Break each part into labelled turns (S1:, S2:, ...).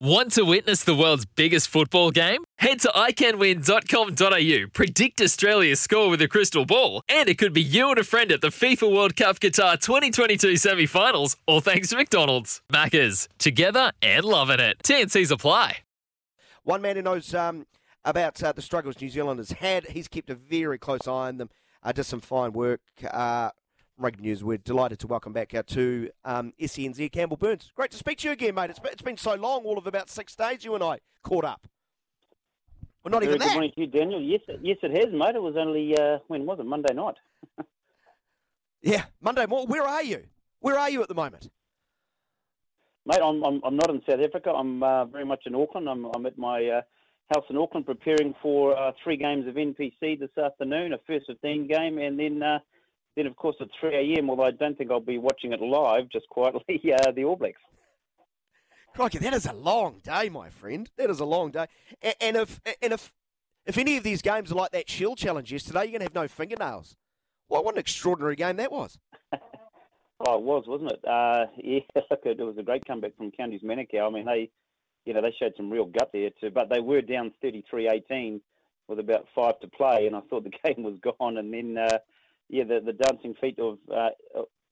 S1: Want to witness the world's biggest football game? Head to iCanWin.com.au, predict Australia's score with a crystal ball, and it could be you and a friend at the FIFA World Cup Qatar 2022 semi finals, all thanks to McDonald's. Maccas, together and loving it. TNC's apply.
S2: One man who knows um, about uh, the struggles New Zealand has had, he's kept a very close eye on them. Uh, did some fine work. Uh, Rugby News, we're delighted to welcome back our two um, SENZ Campbell Burnes. Great to speak to you again, mate. It's been, it's been so long, all of about six days, you and I caught up. Well, not
S3: Very
S2: even
S3: good
S2: that.
S3: morning to you, Daniel. Yes, yes, it has, mate. It was only uh, when was it? Monday night.
S2: Yeah, Monday morning. Where are you? Where are you at the moment?
S3: Mate, I'm, I'm, I'm not in South Africa. I'm uh, very much in Auckland. I'm, I'm at my uh, house in Auckland preparing for uh, three games of NPC this afternoon, a first 15 game, and then, uh, then of course, at 3 a.m., although I don't think I'll be watching it live, just quietly, uh, the All Blacks.
S2: Crikey, that is a long day, my friend. That is a long day. And, and if and if if any of these games are like that Shield Challenge yesterday, you're gonna have no fingernails. What what an extraordinary game that was.
S3: Oh, it was, wasn't it? Uh, yeah, look, it was a great comeback from Counties Manukau. I mean, they, you know, they showed some real gut there too, but they were down 33-18 with about five to play, and I thought the game was gone. And then, uh, yeah, the, the dancing feet of uh,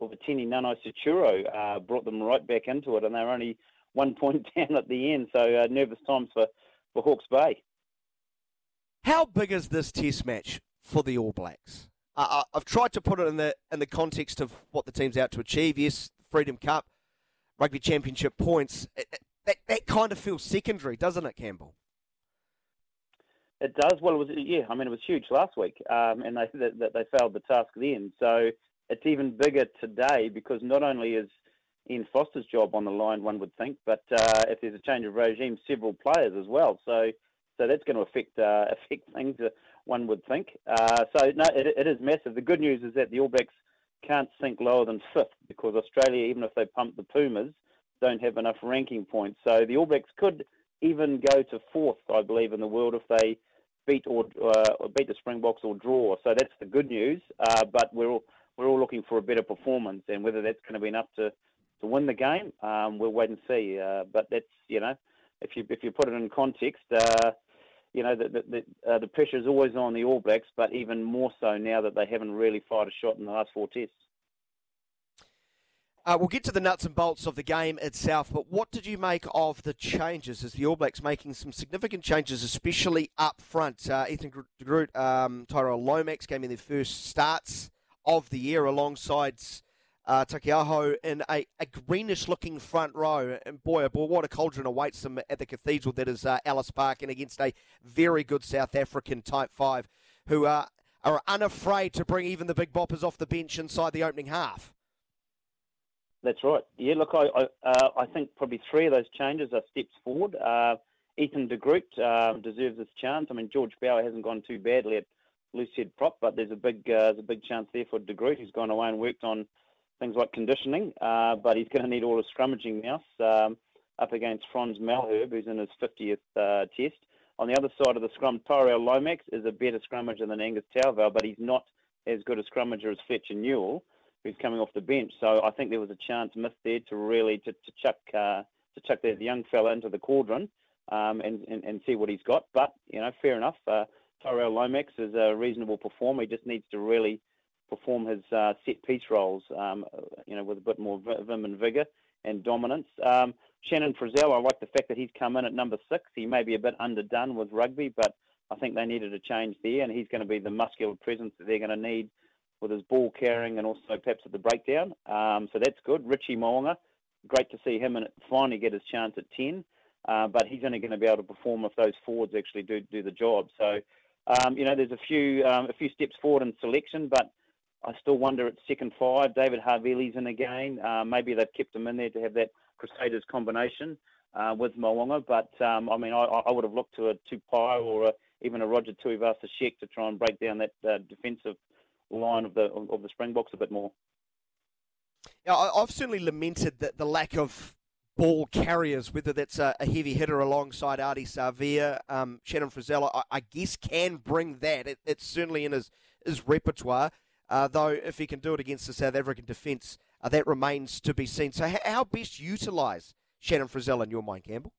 S3: of Atini Sachuro uh, brought them right back into it, and they were only one point down at the end. So uh, nervous times for, for Hawke's Bay.
S2: How big is this Test match for the All Blacks? Uh, I've tried to put it in the in the context of what the team's out to achieve. Yes, Freedom Cup, Rugby Championship points. It, it- that that kind of feels secondary, doesn't it, Campbell?
S3: It does. Well, it was yeah. I mean, it was huge last week, um, and they that they failed the task then. So it's even bigger today because not only is Ian Foster's job on the line, one would think, but uh, if there's a change of regime, several players as well. So so that's going to affect uh, affect things. Uh, one would think. Uh, so no, it, it is massive. The good news is that the All Blacks can't sink lower than fifth because Australia, even if they pump the Pumas, don't have enough ranking points. So the All Blacks could even go to fourth, I believe, in the world if they beat or, uh, or beat the Springboks or draw. So that's the good news. Uh, but we're all, we're all looking for a better performance, and whether that's going to be enough to, to win the game, um, we'll wait and see. Uh, but that's you know, if you if you put it in context. Uh, you know, the the, the, uh, the pressure is always on the All Blacks, but even more so now that they haven't really fired a shot in the last four tests.
S2: Uh, we'll get to the nuts and bolts of the game itself, but what did you make of the changes? As the All Blacks making some significant changes, especially up front. Uh, Ethan Groot, um, Tyrell Lomax came in their first starts of the year alongside uh, Taukei'aho in a, a greenish-looking front row. And boy, oh boy, what a cauldron awaits them at the cathedral that is uh, Ellis Park, and against a very good South African tight five, who uh, are unafraid to bring even the big boppers off the bench inside the opening half.
S3: That's right. Yeah, look, I I, uh, I think probably three of those changes are steps forward. Uh, Ethan de Groot um, deserves this chance. I mean, George Bower hasn't gone too badly at loose head prop, but there's a big uh, there's a big chance there for de Groot. He's gone away and worked on things like conditioning, uh, but he's going to need all his scrummaging now um, up against Frans Malherbe, who's in his 50th uh, test. On the other side of the scrum, Tyrell Lomax is a better scrummager than Angus Ta'avao, but he's not as good a scrummager as Fletcher Newell who's coming off the bench. So I think there was a chance missed there to really to, to chuck uh, to chuck that young fella into the cauldron um, and, and and see what he's got. But you know, fair enough. Uh, Tyrell Lomax is a reasonable performer. He just needs to really perform his uh, set piece roles, um, you know, with a bit more vim and vigour and dominance. Um, Shannon Frizzell, I like the fact that he's come in at number six. He may be a bit underdone with rugby, but I think they needed a change there, and he's going to be the muscular presence that they're going to need with his ball carrying and also perhaps at the breakdown. Um, so that's good. Richie Mo'unga, great to see him and finally get his chance at 10. Uh, but he's only going to be able to perform if those forwards actually do do the job. So, um, you know, there's a few um, a few steps forward in selection, but I still wonder at second five, David Havili's in again. Uh, maybe they've kept him in there to have that Crusaders combination. uh, with Mo'unga. But um, I mean, I, I, would have looked to a Tupaea or a, even a Roger Tuivasa-Sheck to try and break down that uh, defensive line of the of the Springboks a bit more.
S2: Yeah, I've certainly lamented that the lack of ball carriers, whether that's a, a heavy hitter alongside Ardie Savea, um, Shannon Frizzell, I, I, guess can bring that. It, it's certainly in his, his repertoire, uh, though if he can do it against the South African defence, uh, that remains to be seen. So, how, how best utilise Shannon Frizzell in your mind, Campbell?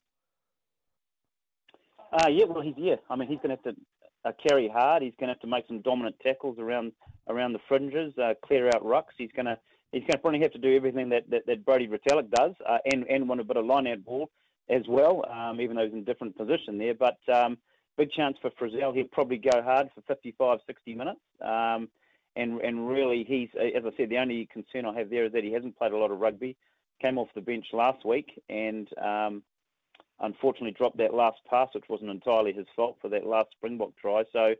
S3: Uh, yeah, well, he's yeah. I mean, he's going to have to uh, carry hard. He's going to have to make some dominant tackles around around the fringes, uh, clear out rucks. He's going to he's going to probably have to do everything that that, that Brodie Retallick does, uh, and and want a bit of line out ball as well, um, even though he's in a different position there. But um, big chance for Frizzell. He'll probably go hard for 55, 60 minutes. Um, and and really, he's as I said, the only concern I have there is that he hasn't played a lot of rugby. Came off the bench last week and um, unfortunately dropped that last pass, which wasn't entirely his fault for that last Springbok try. So,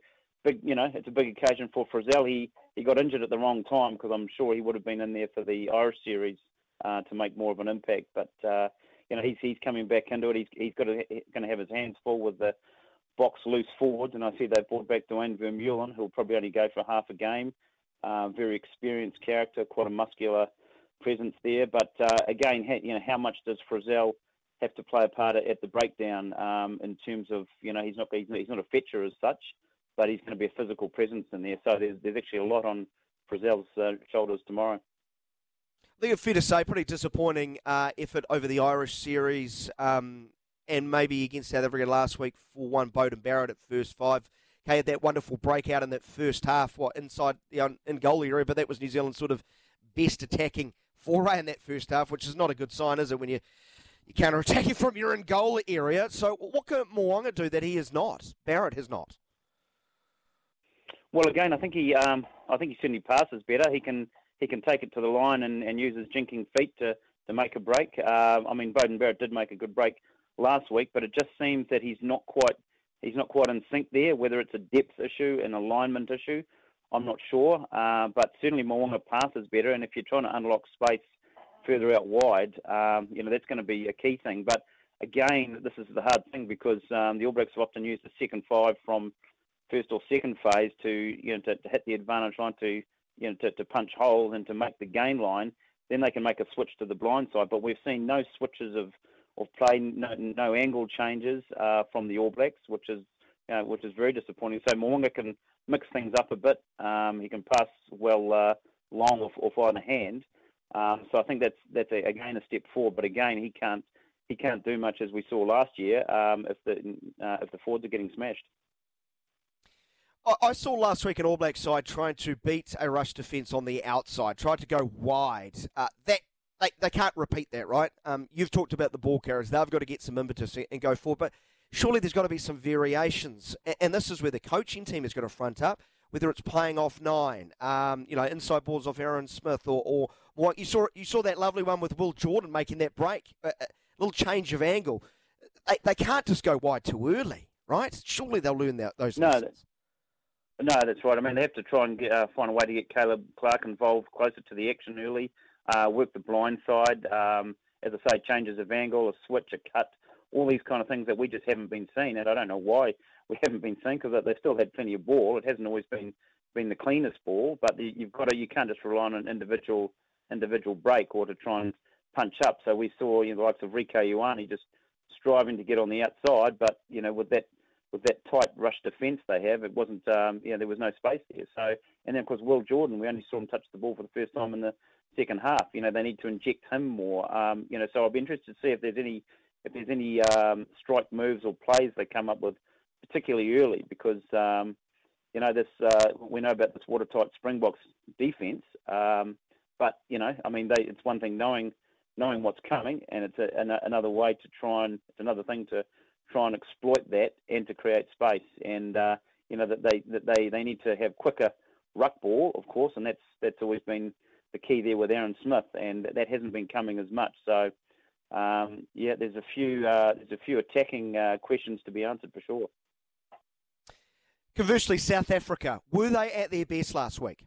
S3: big, you know, it's a big occasion for Frizzell. He he got injured at the wrong time because I'm sure he would have been in there for the Irish series uh, to make more of an impact. But uh, you know, he's he's coming back into it. He's he's got going to have his hands full with the Boks loose forwards, and I see they've brought back Duane Vermeulen, who'll probably only go for half a game. Uh, very experienced character, quite a muscular presence there. But uh, again, you know, how much does Frizzell have to play a part at the breakdown um, in terms of you know he's not he's not a fetcher as such, but he's going to be a physical presence in there. So there's there's actually a lot on Frizzell's uh, shoulders tomorrow.
S2: I think it's fair to say, pretty disappointing uh, effort over the Irish series, um, and maybe against South Africa last week for one Beauden Barrett at first five. Okay, had that wonderful breakout in that first half, what inside the in goal area, but that was New Zealand's sort of best attacking foray in that first half, which is not a good sign, is it, when you you counter attacking from your in goal area. So what can Mo'unga do that he is not? Barrett has not.
S3: Well, again, I think he, um, I think he certainly passes better. He can, he can take it to the line and, and use his jinking feet to, to make a break. Uh, I mean, Beauden Barrett did make a good break last week, but it just seems that he's not quite, he's not quite in sync there. Whether it's a depth issue, an alignment issue, I'm not sure. Uh, but certainly Mo'unga passes better, and if you're trying to unlock space further out wide, um, you know, that's going to be a key thing. But again, this is the hard thing because um, the All Blacks have often used the second five from first or second phase to, you know, to, to hit the advantage line to, you know, to, to punch holes and to make the gain line. Then they can make a switch to the blind side. But we've seen no switches of, of play, no, no angle changes uh, from the All Blacks, which is, which is very disappointing. So Mo'unga can mix things up a bit. Um, he can pass well uh, long or, in the hand. Um, so I think that's that's a, again a step forward. But again, he can't he can't do much as we saw last year um, if the uh, if the forwards are getting smashed.
S2: I saw last week an All Black side trying to beat a rush defence on the outside, tried to go wide. Uh, that they, they can't repeat that, right? Um, you've talked about the ball carriers; they've got to get some impetus and go forward. But surely there's got to be some variations, and this is where the coaching team is going to front up whether it's playing off nine, um, you know, inside balls off Aaron Smith, or, or what you saw. You saw that lovely one with Will Jordan making that break, a, a little change of angle. They, they can't just go wide too early, right? Surely they'll learn that, those
S3: no,
S2: lessons.
S3: No, that's right. I mean, they have to try and get, uh, find a way to get Caleb Clarke involved closer to the action early, uh, work the blind side. Um, as I say, changes of angle, a switch, a cut, all these kind of things that we just haven't been seeing. And I don't know why we haven't been seeing because they've still had plenty of ball. It hasn't always been been the cleanest ball, but you've got to you can't just rely on an individual individual break or to try and punch up. So we saw you know, the likes of Rieko Ioane just striving to get on the outside, but you know with that with that tight rush defence they have, it wasn't um, you know there was no space there. So and then of course Will Jordan, we only saw him touch the ball for the first time in the second half. You know they need to inject him more. Um, you know so I'll be interested to see if there's any if there's any um, strike moves or plays they come up with particularly early because um, you know this uh, we know about this watertight Springboks defence, um, but you know I mean they, it's one thing knowing knowing what's coming, and it's a, an, another way to try and it's another thing to try and exploit that and to create space, and uh, you know that they that they they need to have quicker ruck ball, of course, and that's that's always been the key there with Aaron Smith, and that hasn't been coming as much. So. Um, yeah, there's a few uh, there's a few attacking uh, questions to be answered for sure.
S2: Conversely, South Africa, were they at their best last week?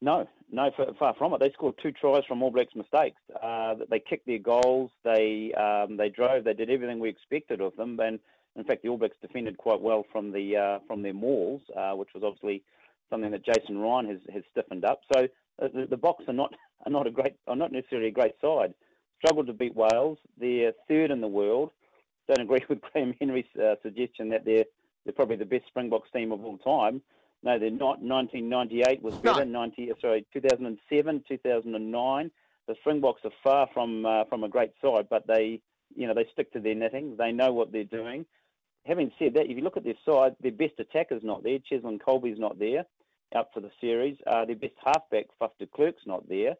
S3: No, no, far from it. They scored two tries from All Blacks mistakes. Uh, they kicked their goals. They um, they drove. They did everything we expected of them. And in fact, the All Blacks defended quite well from the uh, from their mauls, uh, which was obviously something that Jason Ryan has, has stiffened up. So uh, the, the Boks are not are not a great are not necessarily a great side. Struggled to beat Wales. They're third in the world. Don't agree with Graham Henry's uh, suggestion that they're they're probably the best Springboks team of all time. No, they're not. 1998 was better. No. 90, sorry, 2007, 2009. The Springboks are far from uh, from a great side, but they, you know, they stick to their knitting. They know what they're doing. Having said that, if you look at their side, their best attacker's not there. Cheslin Kolbe's not there, out for the series. Uh, their best halfback, Faf de Klerk's not there,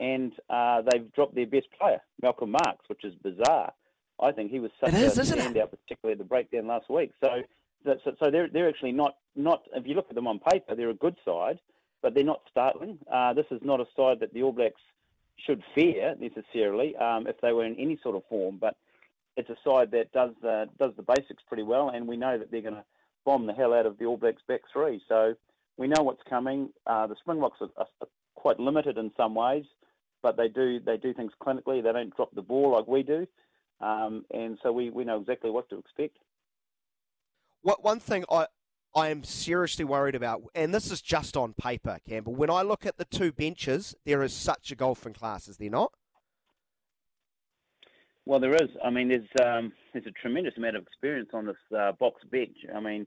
S3: and uh, they've dropped their best player, Malcolm Marx, which is bizarre. I think he was such
S2: it is,
S3: a standout, particularly at the breakdown last week. So so, so they're they're actually not not. If you look at them on paper, they're a good side, but they're not startling. Uh, this is not a side that the All Blacks should fear necessarily um, if they were in any sort of form. But it's a side that does uh, does the basics pretty well, and we know that they're going to bomb the hell out of the All Blacks back three. So we know what's coming. Uh, the Springboks are, are, quite limited in some ways, but they do they do things clinically. They don't drop the ball like we do, um, and so we, we know exactly what to expect.
S2: What one thing I I am seriously worried about, and this is just on paper, Campbell. When I look at the two benches, there is such a golfing class, is there not?
S3: Well, there is. I mean, there's um, there's a tremendous amount of experience on this uh, Boks bench. I mean,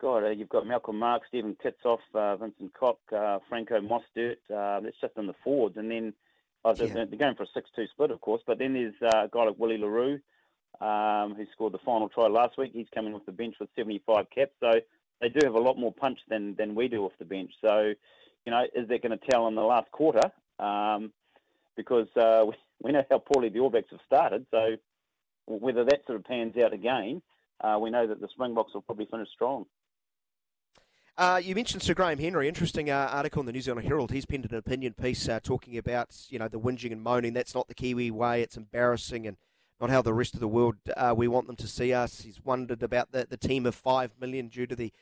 S3: God, uh, you've got Malcolm Marx, Steven Kitshoff, uh, Vincent Koch, uh, Franco Mostert. Uh, that's just in the forwards, and then uh, yeah. they're, going for a six-two split, of course. But then there's uh, a guy like Willie le Roux, um, who scored the final try last week. He's coming off the bench with 75 caps. So they do have a lot more punch than, than we do off the bench. So, you know, is that going to tell in the last quarter? Um, because uh, we, we know how poorly the All Blacks have started. So whether that sort of pans out again, uh, we know that the Springboks will probably finish strong.
S2: Uh, you mentioned Sir Graham Henry. Interesting uh, article in the New Zealand Herald. He's penned an opinion piece uh, talking about you know the whinging and moaning. That's not the Kiwi way. It's embarrassing and not how the rest of the world uh, we want them to see us. He's wondered about the, the team of five million due to the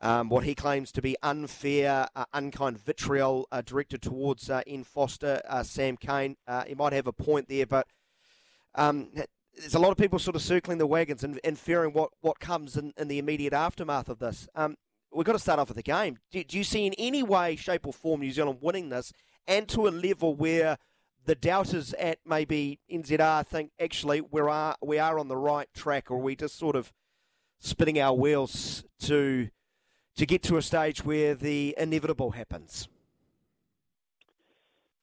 S2: um, what he claims to be unfair, uh, unkind vitriol uh, directed towards uh, Ian Foster, Sam Cane. He might have a point there, but um, there's a lot of people sort of circling the wagons and, and fearing what, what comes in, in the immediate aftermath of this. Um, we've got to start off with the game. Do, do you see in any way, shape, or form New Zealand winning this and to a level where the doubters at maybe NZR think actually we are we are on the right track, or we just sort of spinning our wheels to to get to a stage where the inevitable happens?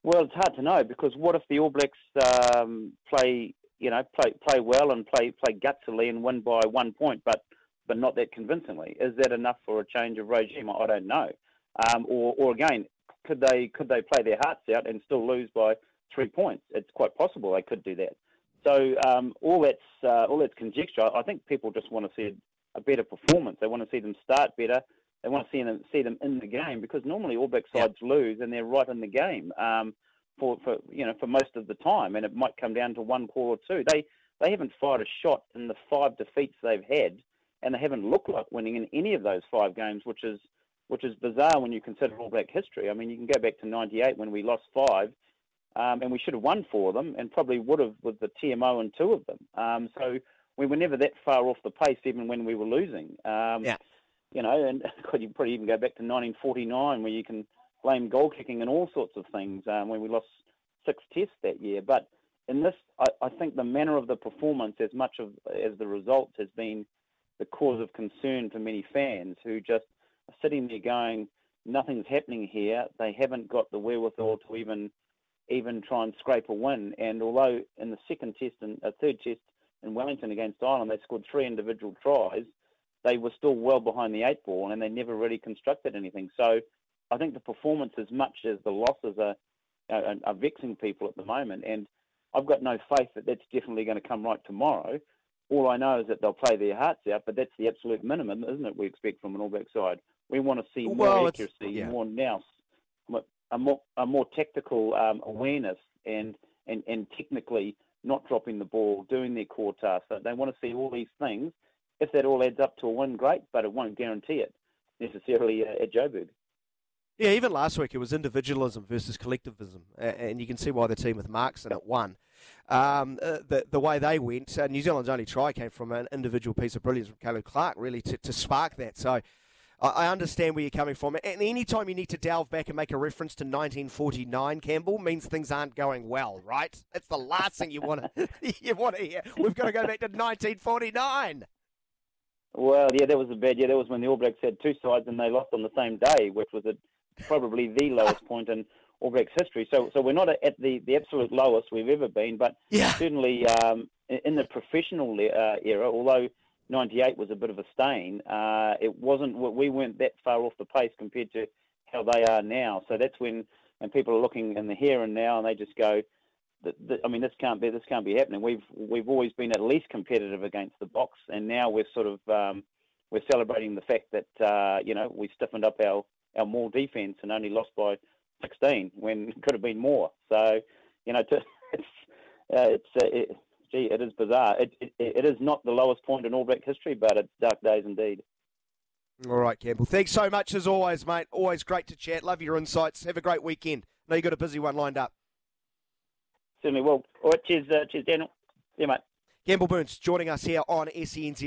S3: Well, it's hard to know because what if the All Blacks um, play, you know, play play well and play play gutsily and win by one point, but but not that convincingly? Is that enough for a change of regime? I don't know. Um, or or again, could they could they play their hearts out and still lose by three points. It's quite possible they could do that. So um, all that's uh, all that's conjecture. I think people just want to see a, better performance. They want to see them start better. They want to see them see them in the game because normally all big sides yeah. lose and they're right in the game um, for, for you know for most of the time, and it might come down to one call or two. They they haven't fired a shot in the five defeats they've had, and they haven't looked like winning in any of those five games, which is which is bizarre when you consider All Black history. I mean, you can go back to '98 when we lost five um, and we should have won four of them, and probably would have with the TMO and two of them. Um, so we were never that far off the pace, even when we were losing. Um,
S2: yeah.
S3: You know, and could you probably even go back to 1949, where you can blame goal kicking and all sorts of things um, when we lost six tests that year. But in this, I, I think the manner of the performance, as much of as the results, has been the cause of concern for many fans who just are sitting there going, nothing's happening here. They haven't got the wherewithal to even even try and scrape a win. And although in the second test and a third test in Wellington against Ireland, they scored three individual tries, they were still well behind the eight ball and they never really constructed anything. So I think the performance, as much as the losses are, are, are vexing people at the moment, and I've got no faith that that's definitely going to come right tomorrow. All I know is that they'll play their hearts out, but that's the absolute minimum, isn't it? We expect from an All Black side. We want to see
S2: well,
S3: more accuracy,
S2: yeah.
S3: more nous, a more a more tactical um, awareness and, and and technically not dropping the ball, doing their core task. So they want to see all these things. If that all adds up to a win, great, but it won't guarantee it necessarily uh, at Joburg.
S2: Yeah, even last week it was individualism versus collectivism, and you can see why the team with Marx in it won. Um, uh, the the way they went, uh, New Zealand's only try came from an individual piece of brilliance from Caleb Clarke, really to, to spark that. So I understand where you're coming from. And any time you need to delve back and make a reference to 1949, Campbell, means things aren't going well, right? That's the last thing you want to you want to hear. We've got to go back to 1949.
S3: Well, yeah, that was a bad. Yeah, that was when the All Blacks had two sides and they lost on the same day, which was a, probably the lowest point in All Blacks history. So, so we're not at the, the absolute lowest we've ever been, but yeah. certainly um, in the professional uh, era, although 98 was a bit of a stain. Uh, it wasn't. We weren't that far off the pace compared to how they are now. So that's when, and people are looking in the here and now, and they just go, I mean, this can't be. This can't be happening. We've we've always been at least competitive against the Boks, and now we're sort of um, we're celebrating the fact that uh, you know we stiffened up our our Maul defence and only lost by 16 when it could have been more. So, you know, to, it's uh, it's uh, it, gee, it is bizarre. It, it, it is not the lowest point in All Black history, but it's dark days indeed.
S2: All right, Campbell. Thanks so much as always, mate. Always great to chat. Love your insights. Have a great weekend. I know you got a busy one lined up.
S3: Certainly will. All right, cheers, uh, cheers, Daniel. See you, mate.
S2: Campbell Burnes joining us here on SENZ